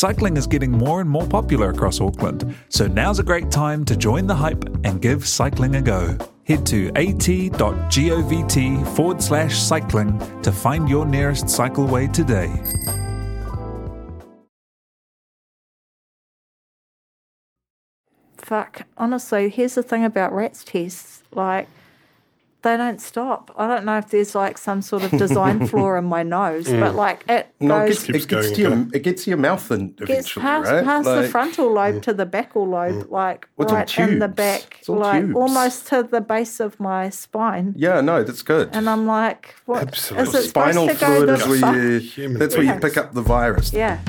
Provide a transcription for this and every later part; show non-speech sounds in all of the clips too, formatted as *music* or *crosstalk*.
Cycling is getting more and more popular across Auckland, so now's a great time to join the hype and give cycling a go. Head to at.govt forward slash cycling to find your nearest cycleway today. Fuck. Honestly, here's the thing about rats tests. Like, they don't stop. I don't know if there's like some sort of design *laughs* flaw in my nose, but like it No, it goes, gets, it, gets to your, it gets to your mouth and gets past, right? past the Like, mm. frontal lobe to the backal lobe, like Well, it's all right in the back, It's all like tubes. almost to the base of my spine. Yeah, no, that's good. And I'm like, what? Absolutely. Is it Spinal to fluid the is where you. Human That's where you pick up the virus. Yeah.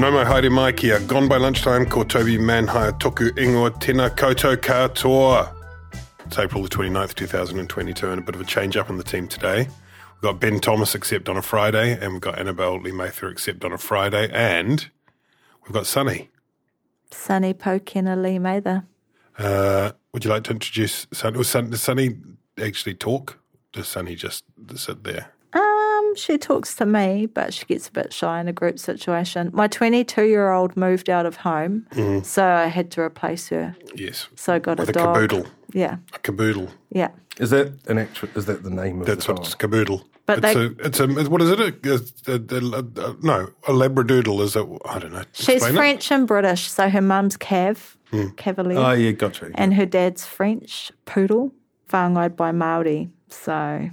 No mo haere mai kia. Gone by lunchtime, ko Toby Manhire toku ingoa tēnā Koto katoa. It's April the 29th, 2022, and a bit of a change up on the team today. We've got Ben Thomas except on a Friday, and we've got Annabelle Lee Mather except on a Friday, and we've got Sunny. Sunny Pokena Lee Mather. Uh, would you like to introduce Sunny? Sun, does Sunny actually talk? Does Sunny just sit there? She talks to me, but she gets a bit shy in a group situation. My 22 year old moved out of home, mm-hmm. so I had to replace her. Yes. So I got With a a dog. cavoodle. Yeah, A cavoodle. yeah. Is that an actual? Is that the name of That's the what dog? it's cavoodle. But it's they- a, it's a, what is it? A, a, a, a, a- no, a labradoodle is a, I don't know. She's Explain it. French and British, so her mum's Cav, hmm. Cavalier, Oh yeah, gotcha. and her dad's French, Poodle, whangaid by Maori. So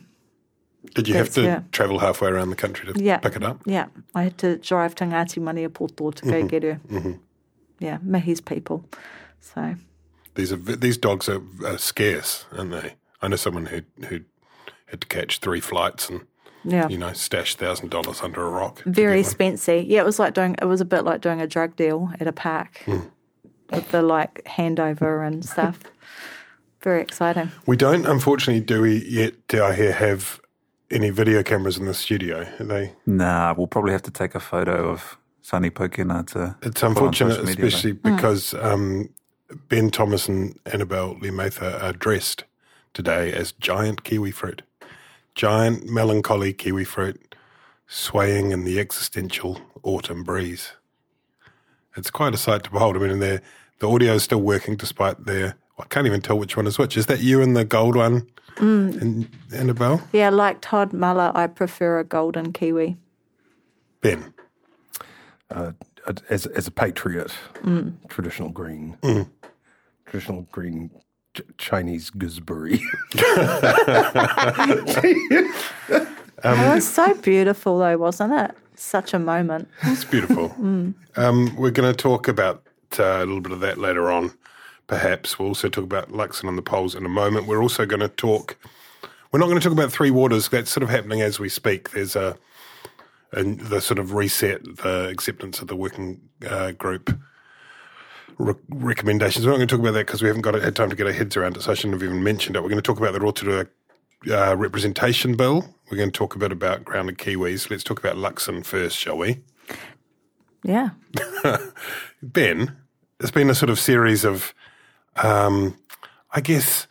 Did you have to her. travel halfway around the country to yeah, pick it up? Yeah, I had to drive to Ngāti Maniapoto to go mm-hmm. get her. Mm-hmm. Yeah, Mihi's people. So These are these dogs are, are scarce, aren't they? I know someone who who had to catch three flights and yeah, you know stash thousand dollars under a rock. very spency. Yeah, it was like doing. It was a bit like doing a drug deal at a park hmm. with the like handover and stuff. Very exciting. We don't, unfortunately, do we yet? Do I hear have any video cameras in the studio? Are they? Nah, we'll probably have to take a photo of Sunny Pokena to. It's unfortunate, media, especially because um, Ben Thomas and Annabelle Lee Mather are dressed today as giant kiwi fruit, giant melancholy kiwi fruit, swaying in the existential autumn breeze. It's quite a sight to behold. I mean, the audio is still working despite their. I can't even tell which one is which. Is that you and the gold one, and Annabelle? Yeah, like Todd Muller, I prefer a golden kiwi. Ben. uh, as as a patriot, traditional green, traditional green ch- Chinese gooseberry. *laughs* it was so beautiful, though, wasn't it? Such a moment. It's beautiful. *laughs* um, we're going to talk about uh, a little bit of that later on, perhaps. We'll also talk about Luxon and the polls in a moment. We're also going to talk. We're not going to talk about Three Waters. That's sort of happening as we speak. There's a, a the sort of reset, the acceptance of the working uh, group re- recommendations. We're not going to talk about that because we haven't got had time to get our heads around it. So I shouldn't have even mentioned it. We're going to talk about the Rotorua uh, representation bill. We're going to talk a bit about grounded kiwis. Let's talk about Luxon first, shall we? Yeah. *laughs* Ben, it's been a sort of series of, um, I guess,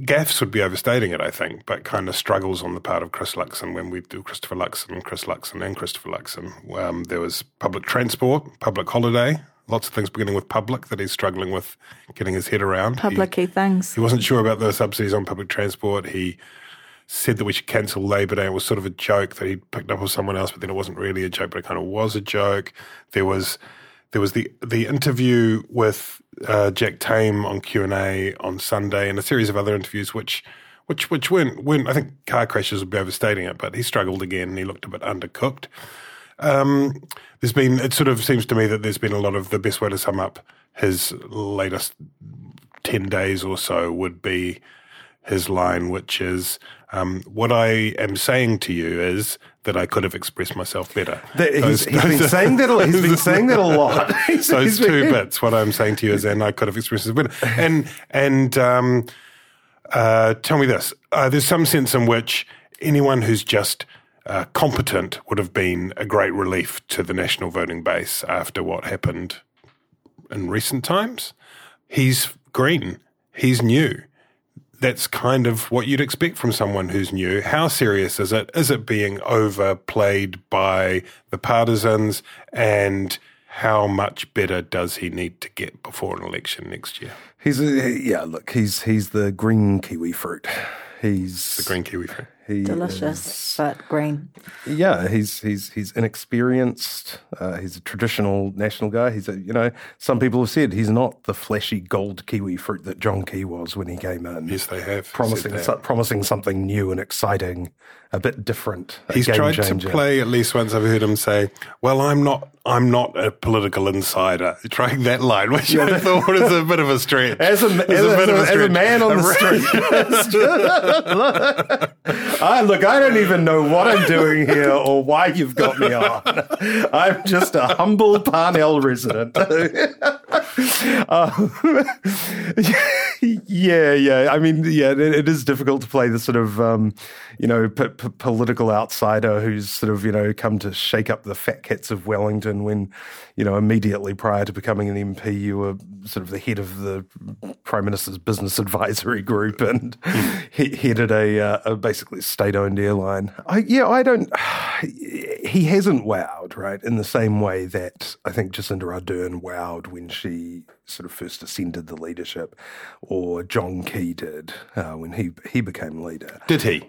gaffes would be overstating it, I think, but kind of struggles on the part of Chris Luxon when we do Christopher Luxon, Chris Luxon, and Christopher Luxon. Um, there was public transport, public holiday, lots of things beginning with public that he's struggling with getting his head around. Public He- things. he wasn't sure about the subsidies on public transport. He said that we should cancel Labor Day. It was sort of a joke that he picked up with someone else, but then it wasn't really a joke, but it kind of was a joke. There was there was the the interview with uh, Jack Tame on Q and A on Sunday, and a series of other interviews, which which which weren't weren't I think car crashes would be overstating it, but he struggled again. and He looked a bit undercooked. Um, there's been it sort of seems to me that there's been a lot of the best way to sum up his latest ten days or so would be his line, which is um, what I am saying to you is that I could have expressed myself better. That- he's, Those- he's been saying that. a- He's been saying that a lot. He's- *laughs* *laughs* those he's two been- bits. What I'm saying to you is, and I could have expressed it better. And and um, uh, tell me this: uh, there's some sense in which anyone who's just uh, competent would have been a great relief to the national voting base after what happened in recent times. He's green. He's new. That's kind of what you'd expect from someone who's new. How serious is it? Is it being overplayed by the partisans? And how much better does he need to get before an election next year? He's a, yeah. Look, he's he's the green kiwi fruit. He's The green kiwi fruit. He Delicious, is- but green. yeah, he's he's he's inexperienced. Uh, he's a traditional national guy. He's a you know some people have said he's not the flashy gold kiwi fruit that John Key was when he came in. Yes, they have. promising said that. so, promising something new and exciting, a bit different. a He's game tried changer. to play at least once. I've heard him say, "Well, I'm not. I'm not a political insider." *laughs* Trying that line, which I thought was a bit of a stretch. As a, as, It's a, bit as of a- as a man on the *laughs* street. *laughs* I, look, I don't even know what I'm doing here or why you've got me on. I'm just a humble Parnell resident. *laughs* Um, *laughs* yeah, yeah. I mean, yeah, it, it is difficult to play the sort of, um, you know, p- p- political outsider who's sort of, you know, come to shake up the fat cats of Wellington when, you know, immediately prior to becoming an MP, you were sort of the head of the Prime Minister's business advisory group and he headed a, uh, a basically state-owned airline. I, yeah, I don't. *sighs* He hasn't wowed, right, in the same way that I think Jacinda Ardern wowed when she sort of first ascended the leadership, or John Key did uh, when he he became leader. Did he?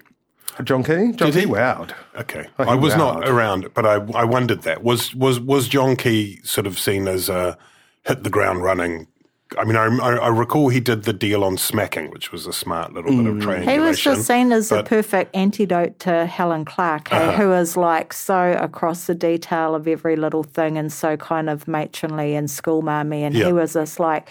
John Key, John Did Key he? wowed. Okay, he I was wowed. not around, but I I wondered that was was was John Key sort of seen as a hit the ground running. I mean, I, I, I recall he did the deal on smacking, which was a smart little bit of training. He was just seen as the perfect antidote to Helen Clark, eh, who is like so across the detail of every little thing and so kind of matronly and schoolmarmy. And Yeah. he was this like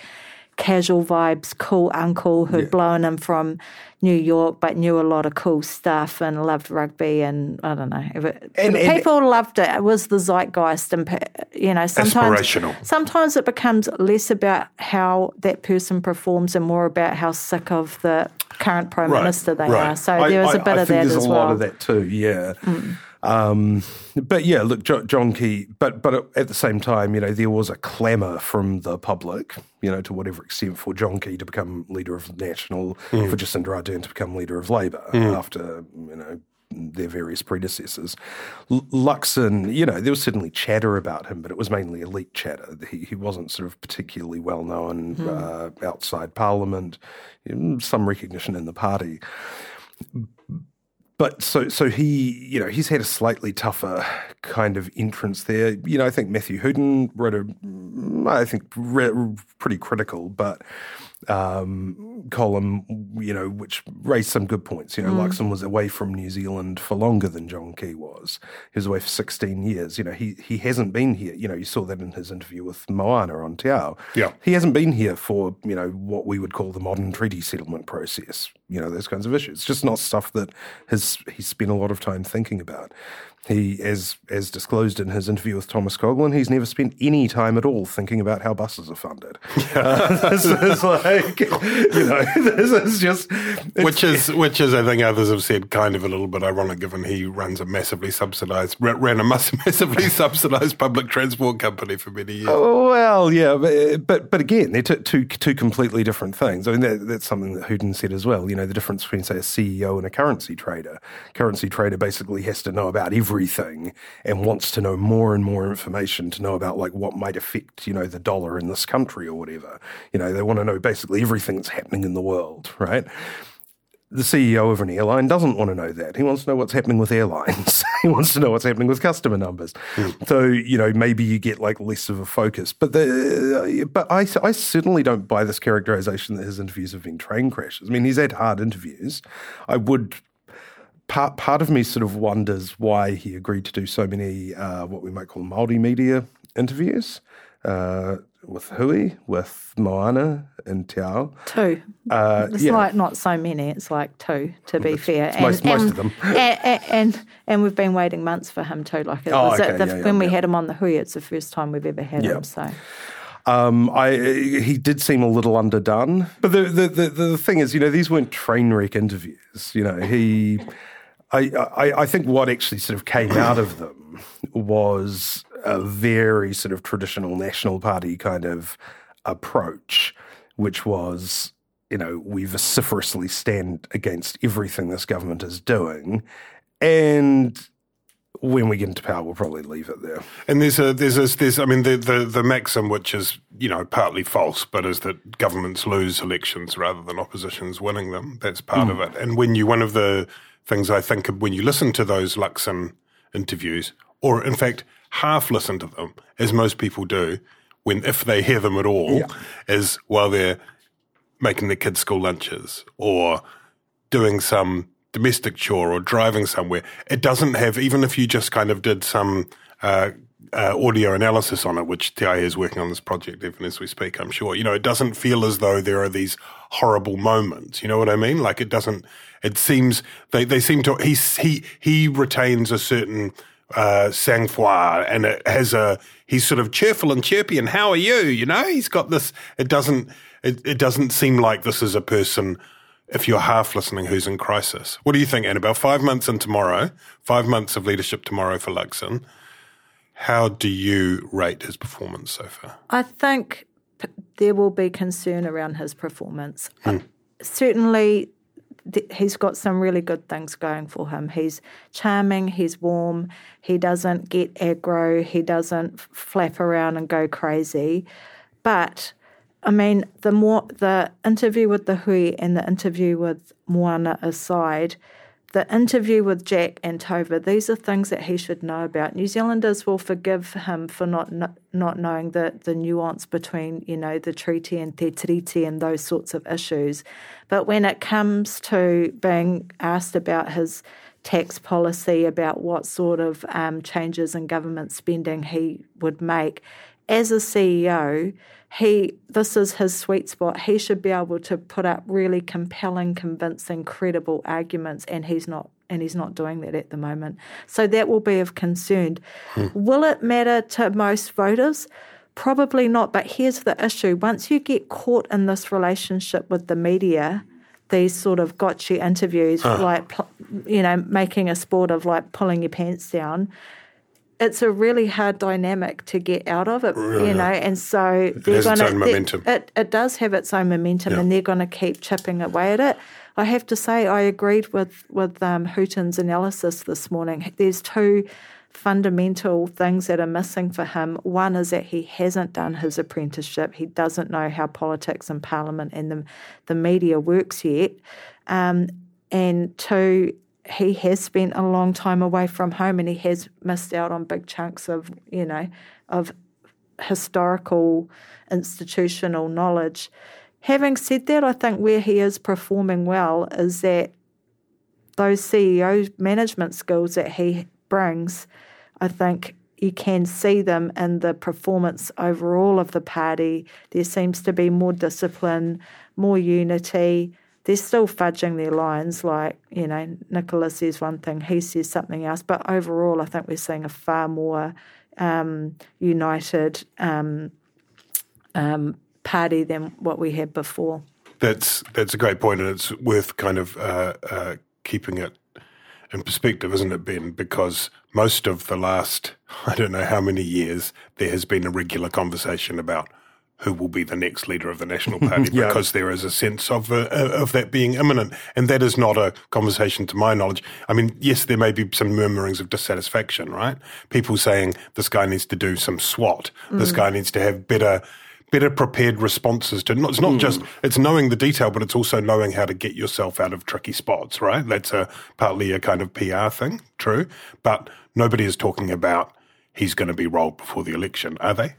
casual vibes, cool uncle who'd blown him from New York, but knew a lot of cool stuff and loved rugby. And I don't know, it, And- and- people loved it. It was the zeitgeist, and you know, sometimes sometimes it becomes less about how that person performs and more about how sick of the current prime Right, minister they right. are. So I- there was I- a bit I of think that there's as a well. lot of that too. Yeah. Mm. Um, but yeah, look, jo- John Key. But but at the same time, you know, there was a clamour from the public, you know, to whatever extent for John Key to become leader of National, for Jacinda Ardern to become leader of Labor after you know their various predecessors. L- Luxon, you know, there was certainly chatter about him, but it was mainly elite chatter. He, he wasn't sort of particularly well known uh, outside Parliament. Some recognition in the party but so so he you know he's had a slightly tougher kind of entrance there. You know, I think Matthew Hooton wrote a I think re- pretty critical, but um, column you know which raised some good points. You know, Luxon was away from New Zealand for longer than John Key was. He was away for sixteen years. You know, he he hasn't been here. You know, you saw that in his interview with Moana on Te Ao. Yeah. He hasn't been here for, you know, what we would call the modern treaty settlement process, you know, those kinds of issues. It's just not stuff that has he's spent a lot of time thinking about. He, as as disclosed in his interview with Thomas Coughlan, he's never spent any time at all thinking about how buses are funded. Uh, *laughs* this is like, you know, *laughs* this is just which is which is I think others have said kind of a little bit ironic given he runs a massively subsidized ran a *laughs* massively subsidized public transport company for many years. Oh, Well, yeah, but but, but again, they're t- two two completely different things. I mean, that, that's something that Hooton said as well. You know, the difference between say a CEO and a currency trader. Currency trader basically has to know about everything and wants to know more and more information to know about like what might affect you know the dollar in this country or whatever. You know, they want to know basically everything that's happening in the world, right? The CEO of an airline doesn't want to know that. He wants to know what's happening with airlines. *laughs* he wants to know what's happening with customer numbers. Mm. So you know maybe you get like less of a focus. But the but I I certainly don't buy this characterization that his interviews have been train crashes. I mean he's had hard interviews. I would. Part, part of me sort of wonders why he agreed to do so many uh, what we might call multimedia interviews. Uh, with Hui, with Moana and Te Ao. Two. Uh, it's yeah. like not so many. It's like two, to be fair. And, most, most of them. *laughs* and, and, and we've been waiting months for him too. Like it oh, was okay. the, yeah, when yeah, we had him on the Hui, it's the first time we've ever had him. So. Um, I he did seem a little underdone, but the, the the the thing is, you know, these weren't train wreck interviews. You know, he, I, I I think what actually sort of came out of them was a very sort of traditional National Party kind of approach, which was, you know, we vociferously stand against everything this government is doing. And when we get into power, we'll probably leave it there. And there's a there's a there's I mean the, the the maxim which is you know partly false, but is that governments lose elections rather than oppositions winning them. That's part mm. of it. And when you one of the things I think when you listen to those Luxon interviews, or in fact half listen to them, as most people do, when if they hear them at all, yeah. is while they're making their kids' school lunches or doing some domestic chore or driving somewhere. It doesn't have, even if you just kind of did some uh, uh, audio analysis on it, which TIA is working on this project even as we speak, I'm sure, you know, it doesn't feel as though there are these horrible moments. You know what I mean? Like it doesn't, it seems, they, they seem to, he, he, he retains a certain uh, sang-froid and it has a he's sort of cheerful and chirpy and how are you? You know he's got this it doesn't it, it doesn't seem like this is a person if you're half listening who's in crisis. What do you think annabelle? Five months in tomorrow five months of leadership tomorrow for luxon. How do you rate his performance so far? I think there will be concern around his performance. Hmm. certainly he's got some really good things going for him. He's charming, he's warm, he doesn't get aggro, he doesn't flap around and go crazy. But I mean, the more the interview with the Hui and the interview with Moana aside, the interview with Jack and Tova, these are things that he should know about. New Zealanders will forgive him for not not knowing the, the nuance between, you know, the treaty and te tiriti and those sorts of issues. But when it comes to being asked about his tax policy, about what sort of um, changes in government spending he would make, as a CEO, he this is his sweet spot. He should be able to put up really compelling, convincing, credible arguments, and he's not and he's not doing that at the moment. So that will be of concern. Hmm. Will it matter to most voters? Probably not. But here's the issue: once you get caught in this relationship with the media, these sort of gotcha interviews, huh. like you know, making a sport of like pulling your pants down it's a really hard dynamic to get out of it, really? you know, and so it they're going to. It, it does have its own momentum, yeah. and they're going to keep chipping away at it. I have to say, I agreed with with um, Hooton's analysis this morning. There's two fundamental things that are missing for him. One is that he hasn't done his apprenticeship. He doesn't know how politics and parliament and the the media works yet. Um, and two, he has spent a long time away from home and he has missed out on big chunks of, you know, of historical institutional knowledge. Having said that, I think where he is performing well is that those CEO management skills that he I think you can see them in the performance overall of the party. There seems to be more discipline, more unity, they're still fudging their lines. Like, you know, Nicola says one thing, he says something else. But overall, I think we're seeing a far more um, united um, um, party than what we had before. That's that's a great point, and it's worth kind of uh, uh, keeping it in perspective, isn't it, Ben? Because most of the last, *laughs* I don't know how many years, there has been a regular conversation about who will be the next leader of the National *laughs* Party yeah. because there is a sense of uh, of that being imminent, and that is not a conversation to my knowledge. I mean, yes, there may be some murmurings of dissatisfaction, right? People saying this guy needs to do some swot, mm. this guy needs to have better better prepared responses to. It's not just it's knowing the detail, but it's also knowing how to get yourself out of tricky spots. Right? That's a partly a kind of PR thing, true. But nobody is talking about he's going to be rolled before the election, are they?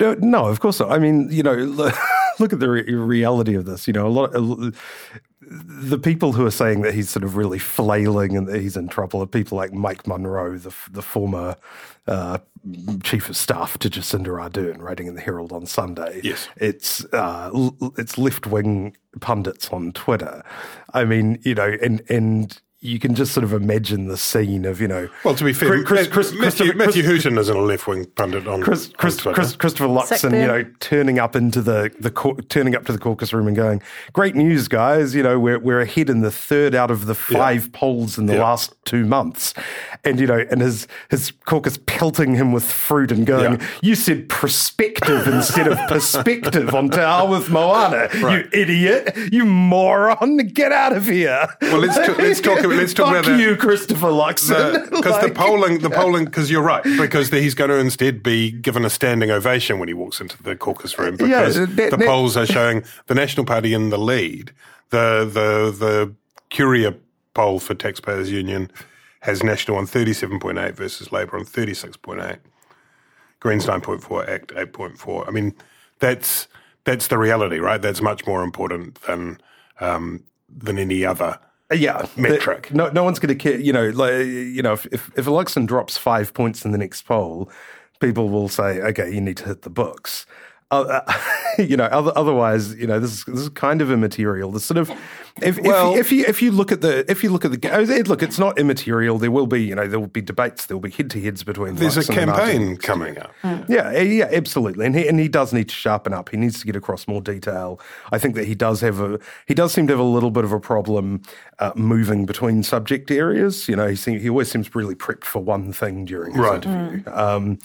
No, no, of course not. I mean, you know, *laughs* look at the re- reality of this. You know, a lot. Of, the people who are saying that he's sort of really flailing and that he's in trouble are people like Mike Munro, the the former uh, chief of staff to Jacinda Ardern, writing in the Herald on Sunday. Yes, it's uh, it's left wing pundits on Twitter. I mean, you know, and and you can just sort of imagine the scene of you know. Well, to be fair, Chris, Chris, Matthew, Matthew Hooton isn't a left wing pundit on, Chris, Chris, on Chris, Christopher Luxon, you know, turning up into the the turning up to the caucus room and going, "Great news, guys! You know, we're we're ahead in the third out of the five yeah. polls in the yeah. last two months," and you know, and his his caucus pelting him with fruit and going, yeah. "You said prospective instead of perspective on Te with Moana, right. you idiot, you moron! Get out of here!" Well, let's t- let's talk. Let's talk Fuck about you, Christopher Luxon. Because like, the polling, the polling, because you're right, because he's going to instead be given a standing ovation when he walks into the caucus room because yeah, that, the that, polls are showing the National Party in the lead. The the the Curia poll for Taxpayers Union has National on 37.8 versus Labor on 36.8. Greens 9.4, ACT 8.4. I mean, that's that's the reality, right? That's much more important than um, than any other yeah, metric. The, no, no one's going to care. You know, like you know, if if, if election drops five points in the next poll, people will say, okay, you need to hit the books. Uh, *laughs* you know, other, otherwise, you know, this is, this is kind of immaterial. The sort of, if, well, if, if, you if you look at the if you look at the oh, look, it's not immaterial. There will be, you know, there will be debates. There will be head to heads between. There's a campaign coming up. Yeah, yeah, absolutely, and he and he does need to sharpen up. He needs to get across more detail. I think that he does have a he does seem to have a little bit of a problem uh, moving between subject areas. You know, he seem, he always seems really prepped for one thing during his right. interview. Mm. Um,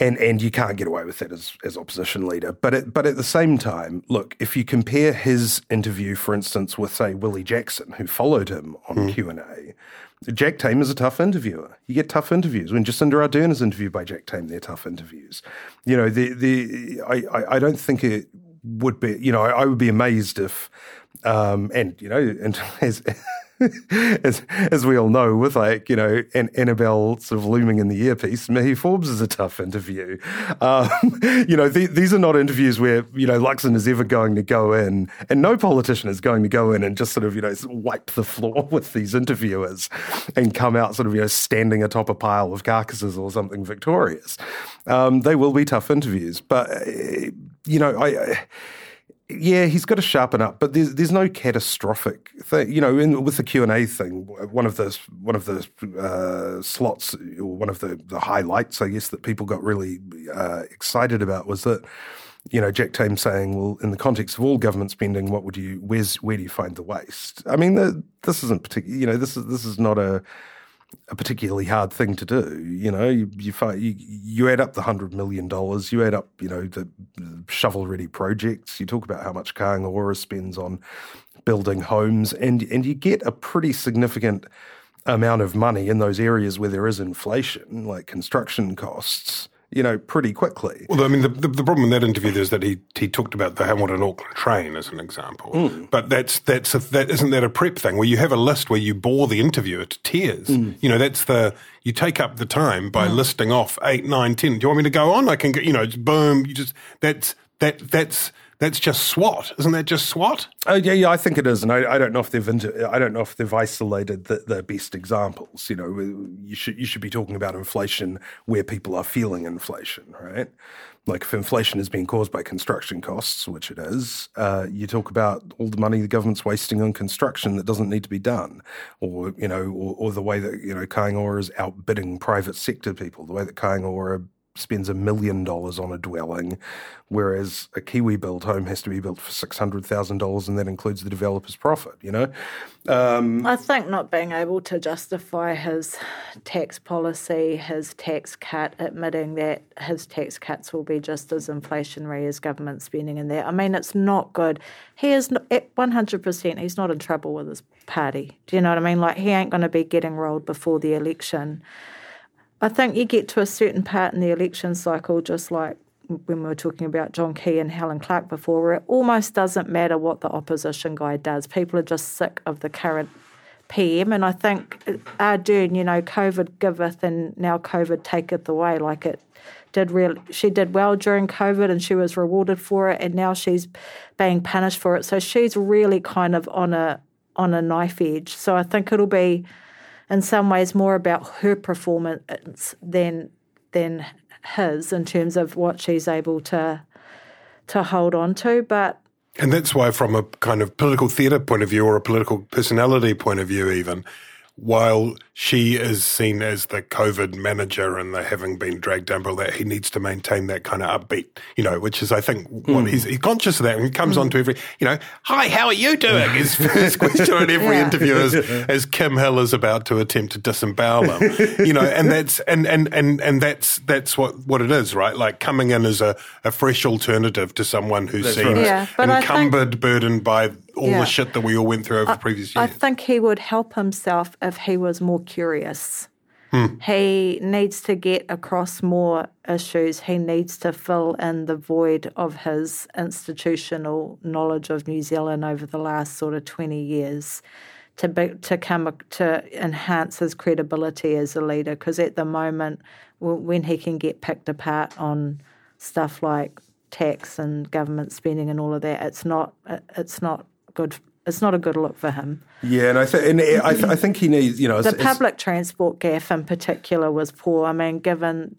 and and you can't get away with that as, as opposition leader. But at, but at the same time, look, if you compare his interview, for instance, with say Willie Jackson, who followed him on mm. Q and A, Jack Tame is a tough interviewer. You get tough interviews. When Jacinda Ardern is interviewed by Jack Tame, they're tough interviews. You know, the the I, I, I don't think it would be. You know, I, I would be amazed if, um, and you know, and *laughs* as *laughs* as as we all know, with like you know An- Annabelle sort of looming in the earpiece, Mihi Forbes is a tough interview. Um, *laughs* you know, the, these are not interviews where you know Luxon is ever going to go in, and no politician is going to go in and just sort of you know wipe the floor *laughs* with these interviewers and come out sort of you know standing atop a pile of carcasses or something victorious. Um, they will be tough interviews, but uh, you know I, I yeah, he's got to sharpen up, but there's there's no catastrophic thing. You know, in, with the Q and A thing, one of the one of the uh, slots or one of the, the highlights, I guess, that people got really uh, excited about was that you know Jack Tame saying, "Well, in the context of all government spending, what would you where's where do you find the waste?" I mean, the, this isn't particular. You know, this is this is not a a particularly hard thing to do. You know, you you, you, you add up the hundred million dollars, you add up you know the shovel ready projects. You talk about how much Ora spends on building homes, and and you get a pretty significant amount of money in those areas where there is inflation, like construction costs you know, pretty quickly. Well, I mean, the, the, the, problem in that interview is that he he talked about the Hamilton Auckland train as an example, mm. but that's that's a, that isn't that a prep thing where you have a list where you bore the interviewer to tears. Mm. You know, that's the you take up the time by mm. listing off eight, nine, ten. Do you want me to go on? I can, you know, boom. You just that's that that's that's just swot, isn't that just swot? Oh yeah, yeah, I think it is, and I, I don't know if they've inter- I don't know if they've isolated the, the, best examples. You know, you should you should be talking about inflation where people are feeling inflation, right? Like if inflation is being caused by construction costs, which it is, uh, you talk about all the money the government's wasting on construction that doesn't need to be done, or you know, or, or the way that you know Kāinga is outbidding private sector people, the way that Kāinga Ora spends a million dollars on a dwelling, whereas a Kiwi built home has to be built for six hundred thousand dollars, and that includes the developer's profit. You know, um, I think not being able to justify his tax policy, his tax cut, admitting that his tax cuts will be just as inflationary as government spending in there. I mean, it's not good. He is at one hundred percent. He's not in trouble with his party. Do you know what I mean? Like he ain't going to be getting rolled before the election. I think you get to a certain part in the election cycle, just like when we were talking about John Key and Helen Clark before, where it almost doesn't matter what the opposition guy does. People are just sick of the current PM. And I think uh, Ardern, you know, COVID giveth and now COVID taketh away. Like it did real she did well during COVID and she was rewarded for it and now she's being punished for it. So she's really kind of on a on a knife edge. So I think it'll be in some ways more about her performance than than his in terms of what she's able to to hold on to. But and that's why, from a kind of political theatre point of view or a political personality point of view, even while she is seen as the COVID manager and the having been dragged down by that, he needs to maintain that kind of upbeat, you know, which is, I think, what he's, he's conscious of that. And he comes mm. on to every, you know, hi, how are you doing? *laughs* His first question in every yeah. interview is, *laughs* as Kim Hill is about to attempt to disembowel him, you know, and that's, and, and, and, and that's, that's what, what it is, right? Like coming in as a, a fresh alternative to someone who that's seems right. yeah, encumbered, think, burdened by all yeah. the shit that we all went through over I, the previous years. I think he would help himself if he was more curious. Hmm. He needs to get across more issues. He needs to fill in the void of his institutional knowledge of New Zealand over the last sort of 20 years to be, to come to enhance his credibility as a leader because at the moment when he can get picked apart on stuff like tax and government spending and all of that it's not it's not good. It's not a good look for him. Yeah, and I think and I, th- I think he needs you know the public transport gaff in particular was poor. I mean, given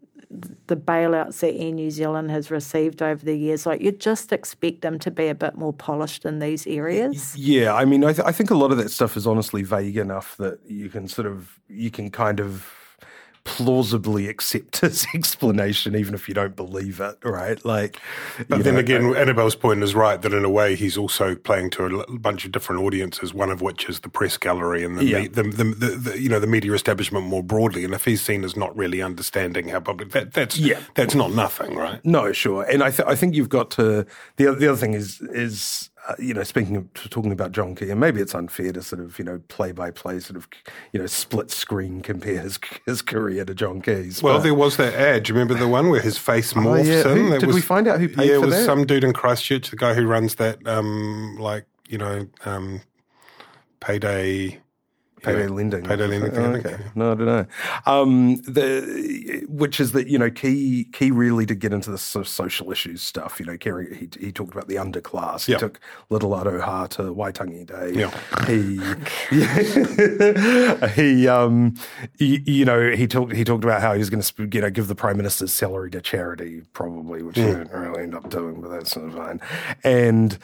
the bailouts that Air New Zealand has received over the years, like you just expect them to be a bit more polished in these areas. Yeah, I mean, I, th- I think a lot of that stuff is honestly vague enough that you can sort of you can kind of plausibly accept his *laughs* explanation, even if you don't believe it, right? Like, but then know, again, Annabelle's point is right that in a way he's also playing to a bunch of different audiences, one of which is the press gallery and the, yeah. me, the, the, the, the, you know the media establishment more broadly. And if he's seen as not really understanding how public that that's yeah. that's not nothing, right? No, sure. And I th- I think you've got to the the other thing is is uh, you know, speaking of talking about John Key, and maybe it's unfair to sort of, you know, play by play, sort of, you know, split screen compare his, his career to John Key's. Well, but, there was that ad. Do you remember the one where his face morphs oh, yeah. in? Who, did was, we find out who paid yeah, for it was some dude in Christchurch, the guy who runs that, um, like, you know, um, payday Payday lending. Payday lending. Oh, okay. No, I don't know. Um, the which is that you know Key Key really did get into the sort of social issues stuff. You know, Kerry he, he talked about the underclass. He took Little Aroha to Waitangi Day. Yep. He *laughs* he um he, you know he talked he talked about how he was going to you know give the prime minister's salary to charity probably, which mm. he didn't really end up doing, but that's sort of fine. And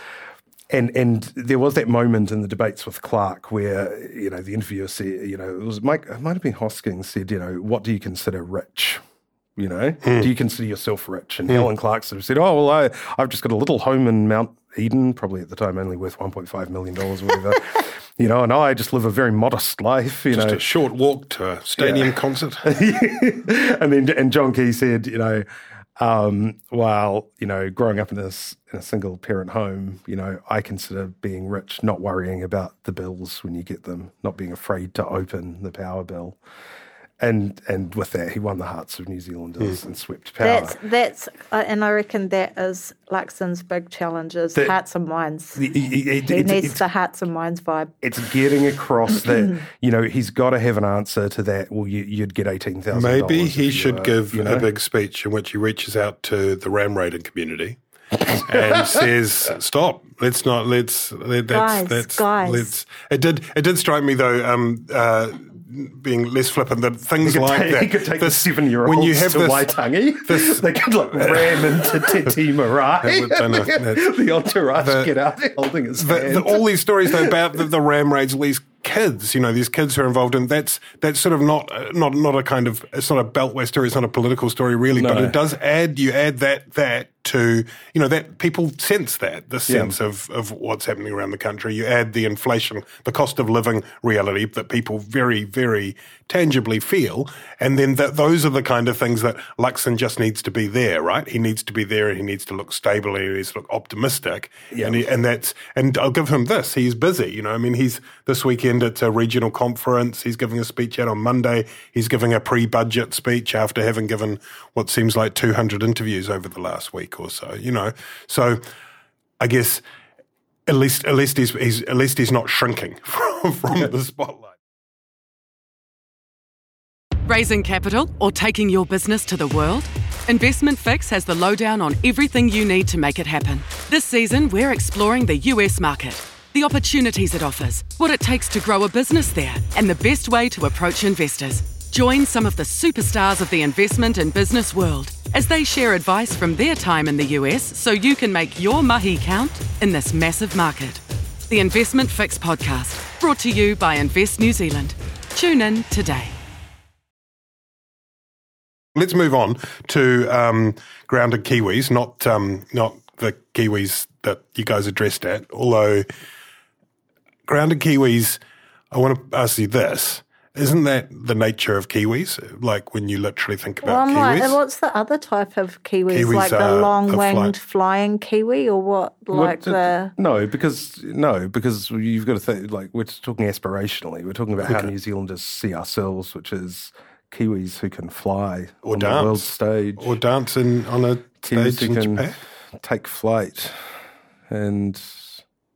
and and there was that moment in the debates with Clark where you know the interviewer said, you know, it was Mike, it might have been Hosking said, you know, what do you consider rich? You know, mm. do you consider yourself rich? And mm. Helen Clark sort of said, oh well, I I've just got a little home in Mount Eden, probably at the time only worth one point five million dollars, whatever. *laughs* you know, and I just live a very modest life. You just know, a short walk to a stadium yeah. concert. *laughs* and then and John Key said, you know. Um, while you know, growing up in a, in a single parent home, you know, I consider being rich not worrying about the bills when you get them, not being afraid to open the power bill and and with that, he won the hearts of New Zealanders and swept power. That's that's, uh, and I reckon that is Luxon's big challenge is the, hearts and minds. The, it, he needs the hearts and minds vibe. It's getting across *clears throat* that you know he's got to have an answer to that. Well, you, would get eighteen thousand. Maybe he should give you know? a big speech in which he reaches out to the ram raiding community. and *laughs* says, "Stop! Let's not. Let's. Let, that's, guys, that's, guys. Let's." It did. It did strike me though. Um, uh, being less flippant that things like take, that. He could take this, the seven year olds when you have to this, Waitangi. This, *laughs* they could like ram into *laughs* Te Marae. *laughs* the entourage the, get out holding his the, hand. The, all these stories though, about the, the ram raids, these kids, you know, these kids who are involved in that's that's sort of not not not a kind of it's not a beltway story, it's not a political story really, no. but it does add you add that that to, you know, that people sense that, the sense of, of what's happening around the country. You add the inflation, the cost of living reality that people very, very tangibly feel. And then that those are the kind of things that Luxon just needs to be there, right? He needs to be there and he needs to look stable and he needs to look optimistic. And, he, and that's, and I'll give him this. He's busy, you know, I mean, he's this weekend at a regional conference. He's giving a speech out on Monday. He's giving a pre budget speech after having given what seems like 200 interviews over the last week or so, you know. So I guess at least, at least he's, he's at least he's not shrinking *laughs* from, from the spotlight. Raising capital or taking your business to the world? Investment Fix has the lowdown on everything you need to make it happen. This season, we're exploring the US market, the opportunities it offers, what it takes to grow a business there, and the best way to approach investors. Join some of the superstars of the investment and business world as they share advice from their time in the US so you can make your mahi count in this massive market. The Investment Fix podcast, brought to you by Invest New Zealand. Tune in today. Let's move on to um, grounded Kiwis, not um, not the Kiwis that you guys addressed at. Although grounded Kiwis, I want to ask you this: Isn't that the nature of Kiwis? Like when you literally think Well, about I'm Kiwis, like, and what's the other type of kiwis? Kiwis like the are- are long-winged fly- flying kiwi, or what? Like What- the no, because no, because you've got to think like we're talking aspirationally. We're talking about how New Zealanders see ourselves, which is Kiwis who can fly Or on the world stage, or dancing on a Kiwis stage who in can Japan? take flight, and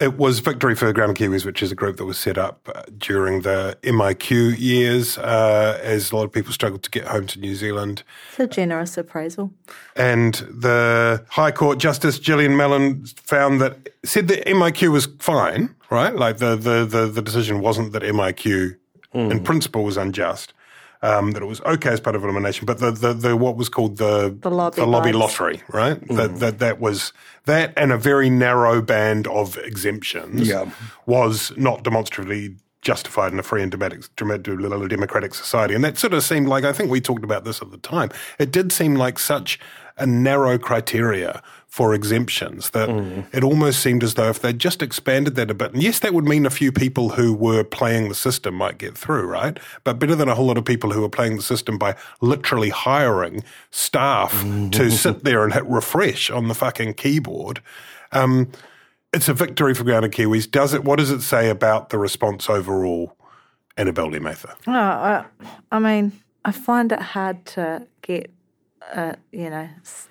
It was Victory for the Grounded Kiwis, which is a group that was set up uh, during the MIQ years uh, as a lot of people struggled to get home to New Zealand. it's a generous appraisal. And the High Court Justice Jillian Mallon found that said that MIQ was fine, right? Like the the the, the decision wasn't that MIQ in principle was unjust. Um, that it was okay as part of elimination, but the, the, the what was called the The lobby lobby lottery, right? That, that that was that and a very narrow band of exemptions Yeah. was not demonstrably justified in a free and democratic, democratic society. And that sort of seemed like, I think we talked about this at the time, it did seem like such a narrow criteria for exemptions that it almost seemed as though if they'd just expanded that a bit, and yes, that would mean a few people who were playing the system might get through, right? But better than a whole lot of people who are playing the system by literally hiring staff *laughs* to sit there and hit refresh on the fucking keyboard. Um, it's a victory for grounded Kiwis. Does it? What does it say about the response overall, Annabelle Lee Mather? Oh, I, I mean, I find it hard to get, uh, you know, s-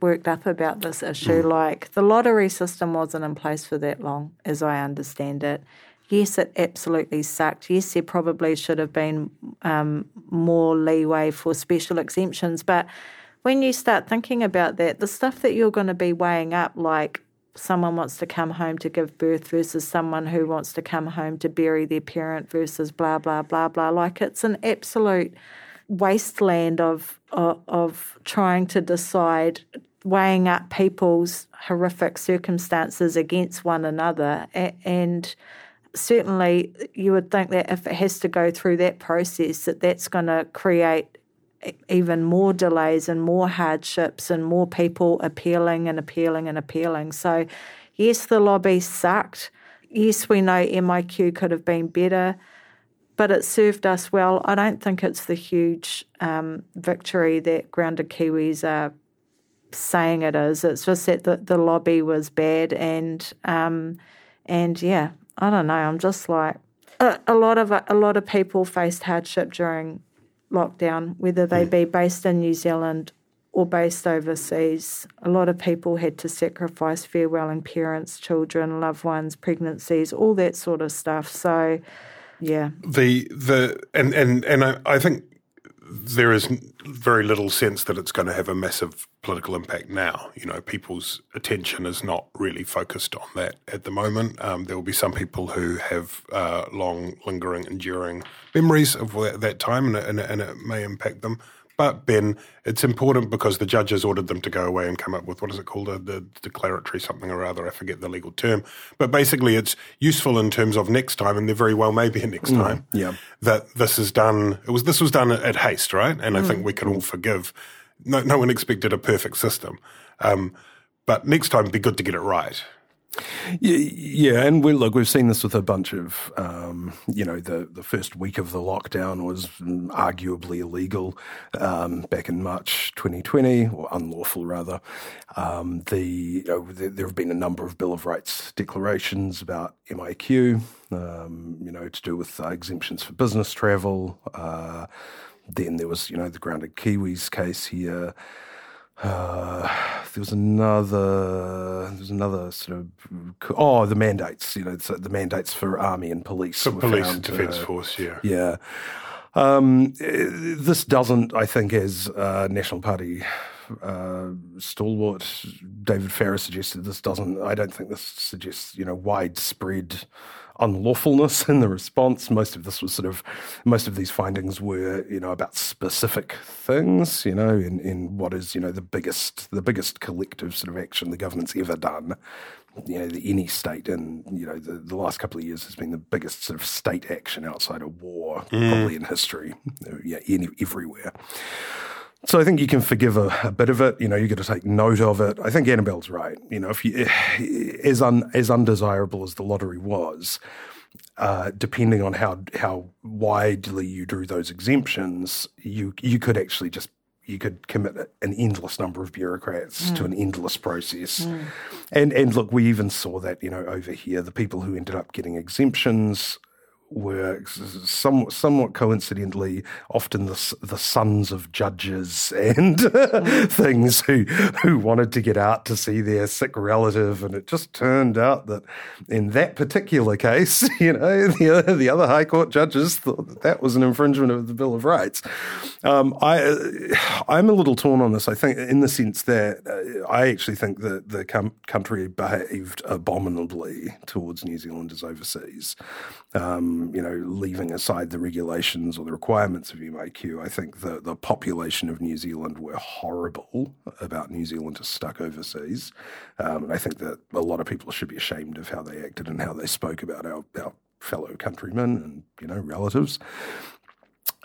worked up about this issue. Like the lottery system wasn't in place for that long, as I understand it. Yes, it absolutely sucked. Yes, there probably should have been um, more leeway for special exemptions. But when you start thinking about that, the stuff that you're going to be weighing up, like someone wants to come home to give birth versus someone who wants to come home to bury their parent versus blah blah blah blah like it's an absolute wasteland of of, of trying to decide weighing up people's horrific circumstances against one another and certainly you would think that if it has to go through that process that that's going to create even more delays and more hardships and more people appealing and appealing and appealing. So, yes, the lobby sucked. Yes, we know MIQ could have been better, but it served us well. I don't think it's the huge um, victory that grounded Kiwis are saying it is. It's just that the, the lobby was bad, and um, and yeah, I don't know. I'm just like a, a lot of a lot of people faced hardship during lockdown, whether they be based in New Zealand or based overseas. A lot of people had to sacrifice farewelling parents, children, loved ones, pregnancies, all that sort of stuff. So, yeah, The the and and and I, I think there is very little sense that it's going to have a massive political impact now. You know, people's attention is not really focused on that at the moment. Um, there will be some people who have uh, long, lingering, enduring memories of that, time, and, and, and it may impact them. But Ben, it's important because the judges ordered them to go away and come up with what is it called, a, the declaratory something or other. I forget the legal term, but basically it's useful in terms of next time, and there very well may be a *laughs* next time. yeah. that this is done. It was this was done at haste, right? And I think we can all forgive. No, no one expected a perfect system, Um, but next time, it'd be good to get it right. Yeah, and we look, we've seen this with a bunch of, um, you know, the, the first week of the lockdown was arguably illegal um, back in March 2020, or unlawful rather. Um, the, you know, there, have been a number of Bill of Rights declarations about MIQ, um, you know, to do with uh, exemptions for business travel. Uh, then there was, you know, the grounded Kiwis case here. Uh, *sighs* there was another. There was another sort of. Oh, the mandates. You know, the mandates for army and police. For police found, defence uh, force. Yeah. Yeah. Um, this doesn't, I think, as uh, National Party uh, stalwart David Farrar suggested, this doesn't. I don't think this suggests, you know, widespread unlawfulness in the response. Most of this was sort of, most of these findings were, you know, about specific things, you know, in, in what is, you know, the biggest, the biggest collective sort of action the government's ever done. You know, the, any state in, you know, the, the last couple of years has been the biggest sort of state action outside of war, mm. probably in history, yeah, any, everywhere. So I think you can forgive a, a, bit of it. You know, you got to take note of it. I think Annabelle's right. You know, if you as un, as undesirable as the lottery was, uh, depending on how how widely you drew those exemptions, you you could actually just you could commit an endless number of bureaucrats mm. to an endless process. Mm. And and look, we even saw that you know over here, the people who ended up getting exemptions were somewhat, somewhat coincidentally often the, the sons of judges *laughs* and things who who wanted to get out to see their sick relative, and it just turned out that in that particular case, *laughs* you know, the other, the other High Court judges thought that, that was an infringement of the Bill of Rights. Um, I I'm a little torn on this. I think in the sense that uh, I actually think that the com- country behaved abominably towards New Zealanders overseas. Um, you know, leaving aside the regulations or the requirements of MIQ, I think the, the population of New Zealand were horrible about New Zealanders stuck overseas. Um, and I think that a lot of people should be ashamed of how they acted and how they spoke about our, our fellow countrymen and, you know, relatives.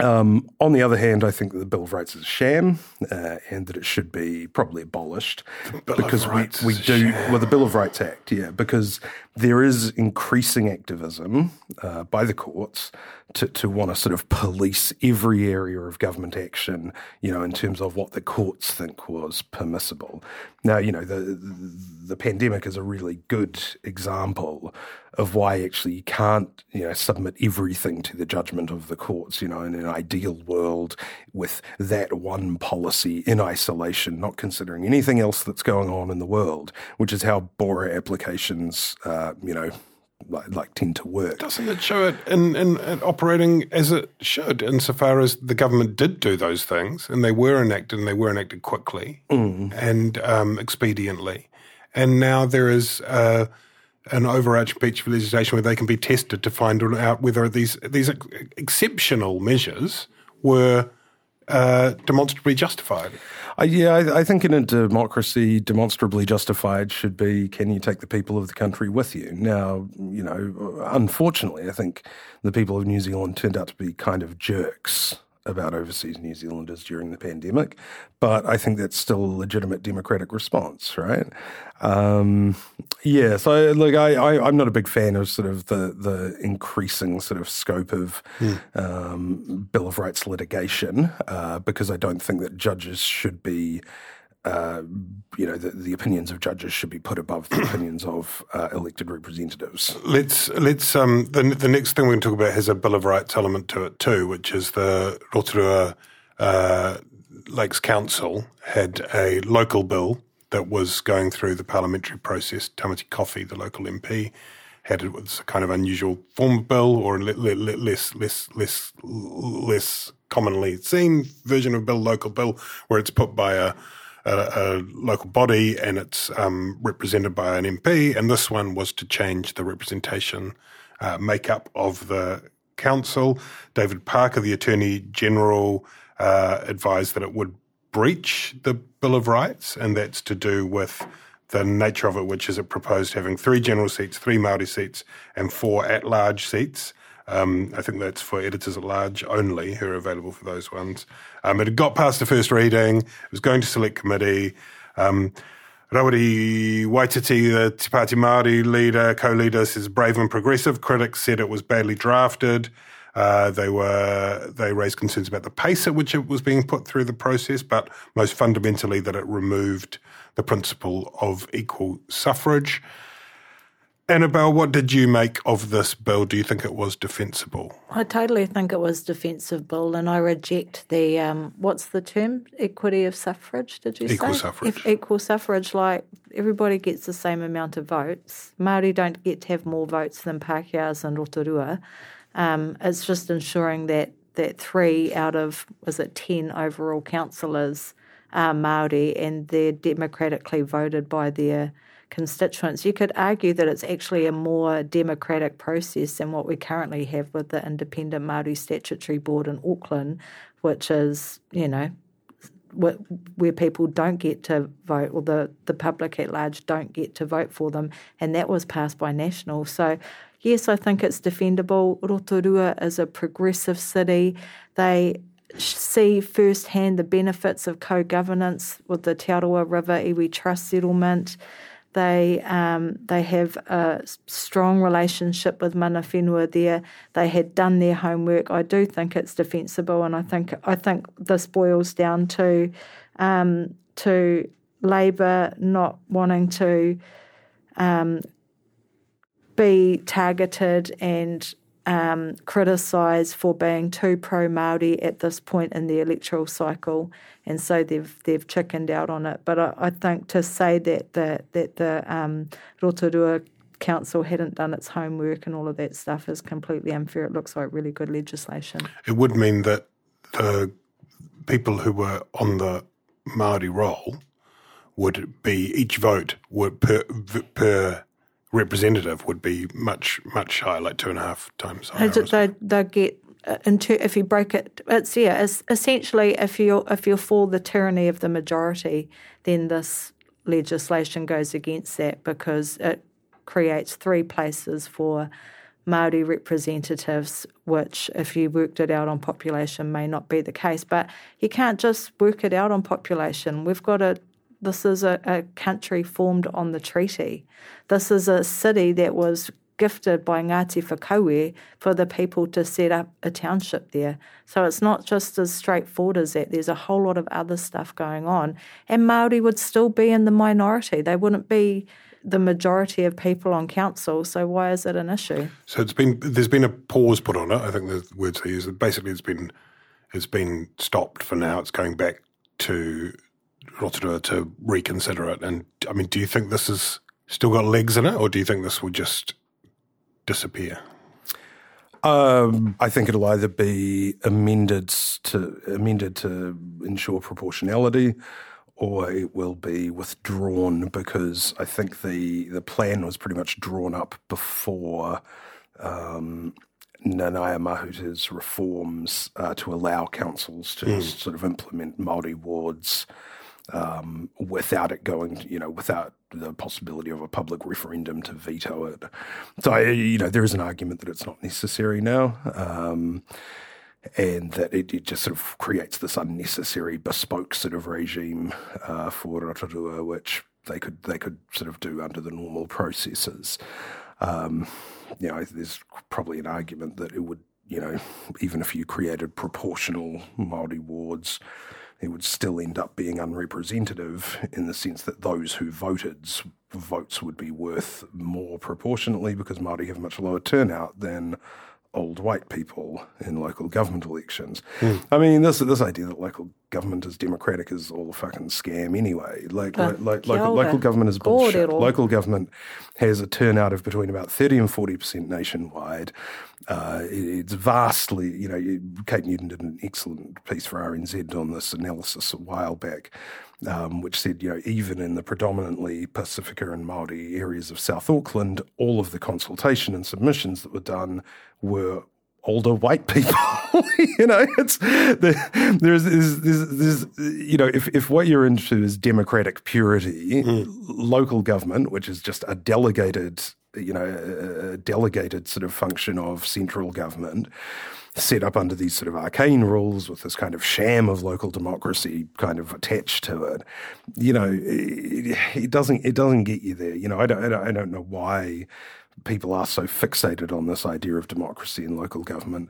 Um, on the other hand, I think that the Bill of Rights is a sham uh, and that it should be probably abolished because we, we do, well, the Bill of Rights Act, yeah, because there is increasing activism uh, by the courts to, to want to sort of police every area of government action, you know, in terms of what the courts think was permissible. Now, you know, the the pandemic is a really good example of why actually you can't, you know, submit everything to the judgment of the courts. You know, in an ideal world, with that one policy in isolation, not considering anything else that's going on in the world, which is how BORA applications, uh, you know, like, like tend to work. Doesn't it show it in, in, in, operating as it should, insofar as the government did do those things and they were enacted and they were enacted quickly mm. and um, expediently, and now there is. Uh, an overarching piece of legislation where they can be tested to find out whether these these exceptional measures were uh, demonstrably justified. Uh, yeah, I, I, think in a democracy, demonstrably justified should be can you take the people of the country with you? Now, you know, unfortunately, I think the people of New Zealand turned out to be kind of jerks about overseas New Zealanders during the pandemic, but I think that's still a legitimate democratic response, right? Um, yeah, so look, I, I, am not a big fan of sort of the the increasing sort of scope of mm. um, Bill of Rights litigation uh, because I don't think that judges should be uh, you know, the, the, opinions of judges should be put above the *coughs* opinions of uh, elected representatives. Let's let's um, the the next thing we're going to talk about has a Bill of Rights element to it too, which is the Rotorua uh, Lakes Council had a local bill that was going through the parliamentary process. Tamati Coffey, the local MP, had it was a kind of unusual form of bill or less less less less commonly seen version of bill, local bill, where it's put by a a, a local body and it's um, represented by an MP. And this one was to change the representation uh, makeup of the council. David Parker, the Attorney General, uh, advised that it would breach the Bill of Rights, and that's to do with the nature of it, which is it proposed having three general seats, three Maori seats, and four at-large seats. Um, I think that's for editors at large only who are available for those ones. Um, it had got past the first reading. It was going to select committee. Um, Rawiri Waititi, the Te Pāti Māori leader, co-leader, says brave and progressive. Critics said it was badly drafted. Uh, they were they raised concerns about the pace at which it was being put through the process, but most fundamentally that it removed the principle of equal suffrage. Annabelle, what did you make of this bill? Do you think it was defensible? I totally think it was defensible, and I reject the um, what's the term? Equity of suffrage? Did you Equal say suffrage. If equal suffrage? Like everybody gets the same amount of votes. Maori don't get to have more votes than Pākehās and Rotorua. Um, it's just ensuring that that three out of was it ten overall councillors are Maori, and they're democratically voted by their constituents. You could argue that it's actually a more democratic process than what we currently have with the Independent Māori Statutory Board in Auckland, which is, you know, where people don't get to vote or the, the public at large don't get to vote for them. And that was passed by National. So, yes, I think it's defendable. Rotorua is a progressive city. They see firsthand the benefits of co governance with the Te Arawa Iwi Trust Settlement. They um, they have a strong relationship with mana whenua there. They had done their homework. I do think it's defensible, and I think I think this boils down to um, to Labor not wanting to um, be targeted and um, criticised for being too pro Maori at this point in the electoral cycle, and so they've they've chickened out on it. But I, I think to say that the that the um, Rotorua Council hadn't done its homework and all of that stuff is completely unfair. It looks like really good legislation. It would mean that the people who were on the Maori roll would be each vote would per per representative would be much much higher, like two and a half times higher. They they get uh, into if you break it, it's yeah. It's essentially if you if you fall the tyranny of the majority, then this legislation goes against that because it creates three places for Maori representatives, which, if you worked it out on population, may not be the case. But you can't just work it out on population. We've got to this is a, a country formed on the treaty. This is a city that was gifted by Ngāti Whakauē for the people to set up a township there. So it's not just as straightforward as that. There's a whole lot of other stuff going on. And Māori would still be in the minority. They wouldn't be the majority of people on council. So why is it an issue? So it's been there's been a pause put on it. I think the words they use. Basically, it's been it's been stopped for now. It's going back to Rotorua to reconsider it. And I mean, do you think this has still got legs in it, or do you think this will just disappear? Um, I think it'll either be amended to amended to ensure proportionality, or it will be withdrawn because I think the the plan was pretty much drawn up before um, Nanaia Mahuta's reforms uh, to allow councils to mm. sort of implement Maori wards um, without it going, you know, without the possibility of a public referendum to veto it. So, I, you know, there is an argument that it's not necessary now. Um, and that it, it, just sort of creates this unnecessary bespoke sort of regime uh, for Rotorua, which they could they could sort of do under the normal processes. Um, you know, there's probably an argument that it would, you know, even if you created proportional Maori wards, it would still end up being unrepresentative in the sense that those who voted votes would be worth more proportionately because Māori have much lower turnout than old white people in local government elections. Mm. I mean, this this idea that local government is democratic is all a fucking scam anyway. Like, like, like local, local government is bullshit. Local government has a turnout of between about thirty and forty percent nationwide. Uh, it, it's vastly, you know, Kate Newton did an excellent piece for RNZ on this analysis a while back. Um, which said, you know, even in the predominantly Pacifica and Maori areas of South Auckland, all of the consultation and submissions that were done were older white people. *laughs* you know, it's the, there's, there's, there's, you know, if, if what you're into is democratic purity, mm. local government, which is just a delegated you know, a delegated sort of function of central government set up under these sort of arcane rules with this kind of sham of local democracy kind of attached to it. You know, it, it doesn't it doesn't get you there. You know, I don't, I don't I don't know why people are so fixated on this idea of democracy in local government.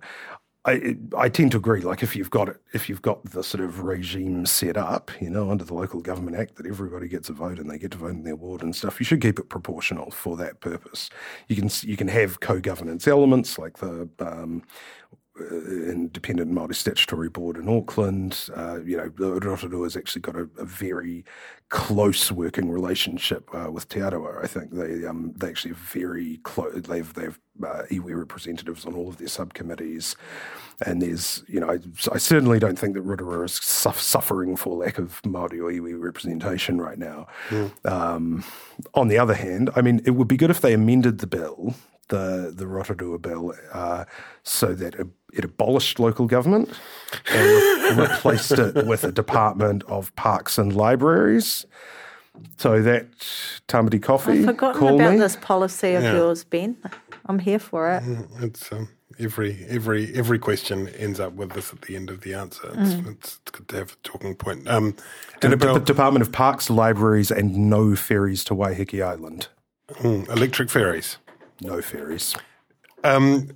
I, I tend to agree. Like if you've got it, if you've got the sort of regime set up, you know, under the Local Government Act, that everybody gets a vote and they get to vote in their ward and stuff, you should keep it proportional for that purpose. You can you can have co-governance elements like the um, independent Māori statutory board in Auckland. Uh, you know, Rotorua has actually got a, a very close working relationship uh, with Te Arawa. I think they um, they actually very close. They've they've uh, iwi representatives on all of their subcommittees, and there's you know I, I certainly don't think that Rotorua is su- suffering for lack of Māori or iwi representation right now. Mm. Um, on the other hand, I mean, it would be good if they amended the bill the the Rotorua bill uh, so that it, it, abolished local government and re- replaced it with a department of parks and libraries. So that Tamati Coffey. I've forgotten about me. this policy of yeah. yours, Ben. I'm here for it. It's um, every every every question ends up with this at the end of the answer. It's, mm. it's good to have a talking point. Um, and the Department of Parks, Libraries, and no ferries to Waiheke Island. Mm, electric ferries no ferries. Um,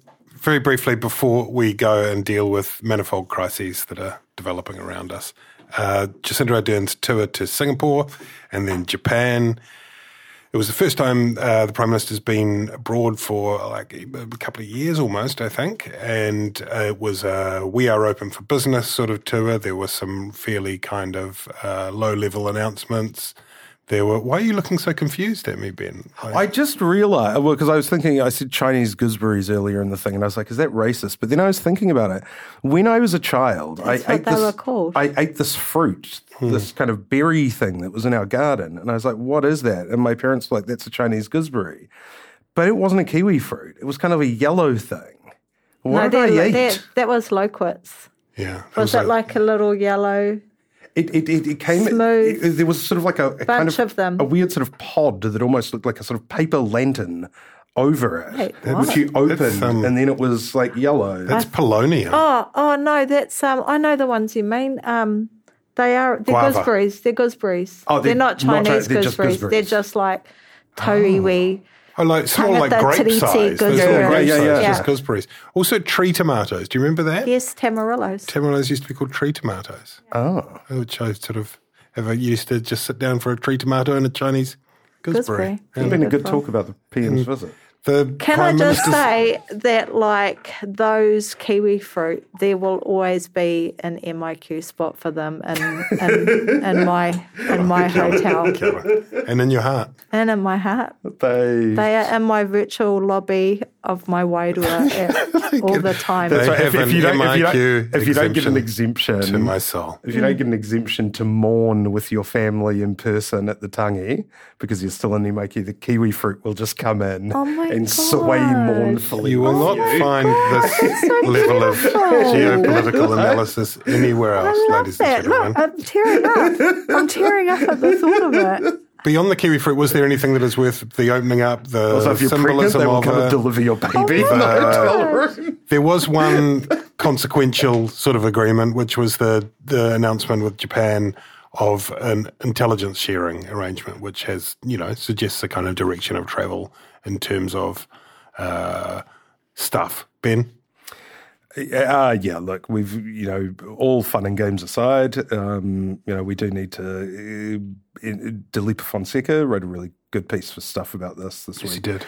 very briefly, before we go and deal with manifold crises that are developing around us, uh, Jacinda Ardern's tour to Singapore and then Japan. It was the first time uh, the Prime Minister's been abroad for like a couple of years almost, I think. And uh, it was a We Are Open for Business sort of tour. There were some fairly kind of uh, low level announcements there were. Why are you looking so confused at me, Ben? I, I just realized, well, because I was thinking, I said Chinese gooseberries earlier in the thing, and I was like, is that racist? But then I was thinking about it. When I was a child, That's I ate this. I ate this fruit, hmm. this kind of berry thing that was in our garden, and I was like, what is that? And my parents were like, that's a Chinese gooseberry, but it wasn't a kiwi fruit. It was kind of a yellow thing. What no, did I eat? That, that was loquats. Yeah. Was, was it like a little yellow? It, it, it, it came. Smooth. It, there was sort of like a, a kind of, of, them. a weird sort of pod that almost looked like a sort of paper lantern over it, Wait, which you opened, um, and then it was like yellow. That's polonium. Oh, oh no, that's um. I know the ones you mean. Um, they are they're Guava. gooseberries. They're gooseberries. Oh, they're, they're not Chinese not, they're gooseberries. Just gooseberries. They're just like toey oh. Oh, like small, like grape size. Those yeah, grape yeah, yeah, yeah. gooseberries. Also, tree tomatoes. Do you remember that? Yes, tamarillos. Tamarillos used to be called tree tomatoes. Oh, which I sort of ever used to just sit down for a tree tomato and a Chinese gooseberry. gooseberry. It's been a good talk about the PM's mm. visit. The Can I just say that, like those kiwi fruit, there will always be an MIQ spot for them in in, in my in my hotel, and in your heart, and in my heart. They they are in my virtual lobby of my wairua uh, *laughs* all the time. That's right. If, if, you don't, if, you don't, if you don't get an exemption to my soul, if you don't get an exemption to mourn with your family in person at the tangi because you're still in MIQ, the kiwi fruit will just come in. Oh my and sway mournfully. You will not you. find this so level of geopolitical *laughs* analysis anywhere else, ladies and gentlemen. Look, I'm tearing up. I'm tearing up at the thought of it. Beyond the kiwi fruit, was there anything that is worth the opening up, the also, if you're symbolism pregnant, they will come and deliver your baby oh, the, There was one consequential sort of agreement, which was the the announcement with Japan of an intelligence sharing arrangement, which has, you know, suggests a kind of direction of travel in terms of uh, stuff. Ben? Uh, yeah, look, we've, you know, all fun and games aside, um, you know, we do need to. Uh, Dileepa Fonseka wrote a really good piece for stuff about this this yes, week. He did.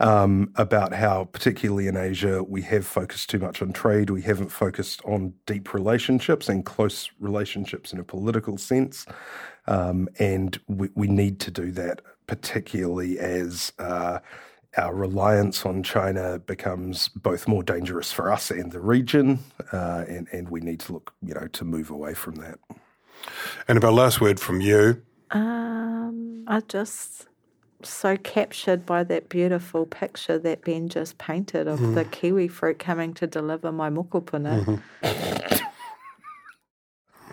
Um, about how, particularly in Asia, we have focused too much on trade. We haven't focused on deep relationships and close relationships in a political sense. Um, and we, we, need to do that, particularly as uh, our reliance on China becomes both more dangerous for us and the region, uh, and, and we need to look, you know, to move away from that. And about last word from you. Um, I just so captured by that beautiful picture that Ben just painted of mm. the kiwi fruit coming to deliver my mokopuna. Mm-hmm.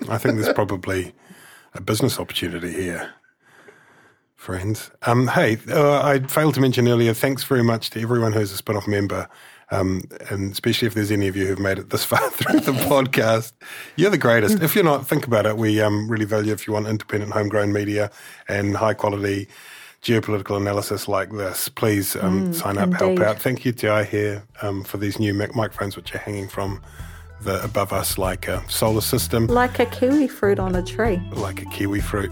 *laughs* I think there's probably a business opportunity here friends. Um, hey, uh, I failed to mention earlier, thanks very much to everyone who's a spin off member. Um, and especially if there's any of you who've made it this *laughs* far through the *laughs* podcast, you're the greatest. If you're not, think about it. We um, really value if you want independent, homegrown media and high quality geopolitical analysis like this. Please um, mm, sign up, indeed. help out. Thank you to I here um, for these new mic- microphones which are hanging from the above us like a solar system, like a kiwi fruit on a tree, like a kiwi fruit